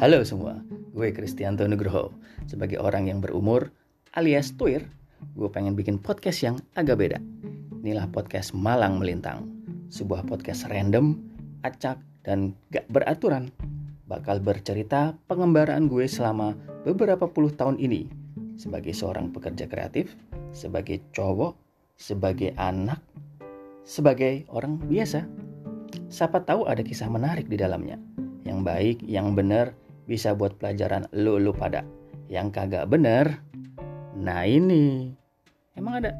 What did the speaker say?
Halo semua, gue Kristianto Nugroho. Sebagai orang yang berumur alias tuir, gue pengen bikin podcast yang agak beda. Inilah podcast Malang Melintang, sebuah podcast random, acak, dan gak beraturan. Bakal bercerita pengembaraan gue selama beberapa puluh tahun ini sebagai seorang pekerja kreatif, sebagai cowok, sebagai anak, sebagai orang biasa. Siapa tahu ada kisah menarik di dalamnya. Yang baik, yang benar, bisa buat pelajaran lu lu pada. Yang kagak bener, nah ini. Emang ada